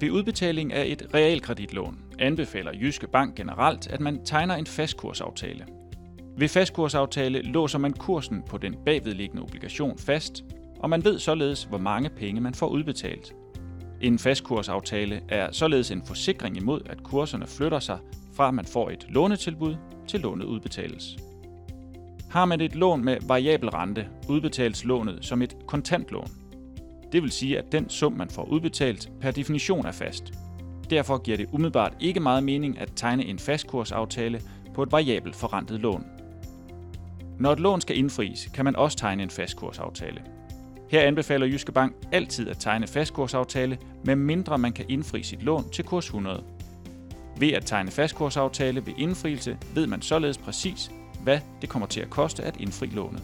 Ved udbetaling af et realkreditlån anbefaler Jyske Bank generelt, at man tegner en fastkursaftale. Ved fastkursaftale låser man kursen på den bagvedliggende obligation fast, og man ved således, hvor mange penge man får udbetalt. En fastkursaftale er således en forsikring imod, at kurserne flytter sig fra at man får et lånetilbud til lånet udbetales. Har man et lån med variabel rente, udbetales lånet som et kontantlån. Det vil sige, at den sum, man får udbetalt, per definition er fast. Derfor giver det umiddelbart ikke meget mening at tegne en fastkursaftale på et variabelt forrentet lån. Når et lån skal indfries, kan man også tegne en fastkursaftale. Her anbefaler Jyske Bank altid at tegne fastkursaftale, med mindre man kan indfri sit lån til kurs 100. Ved at tegne fastkursaftale ved indfrielse ved man således præcis, hvad det kommer til at koste at indfri lånet.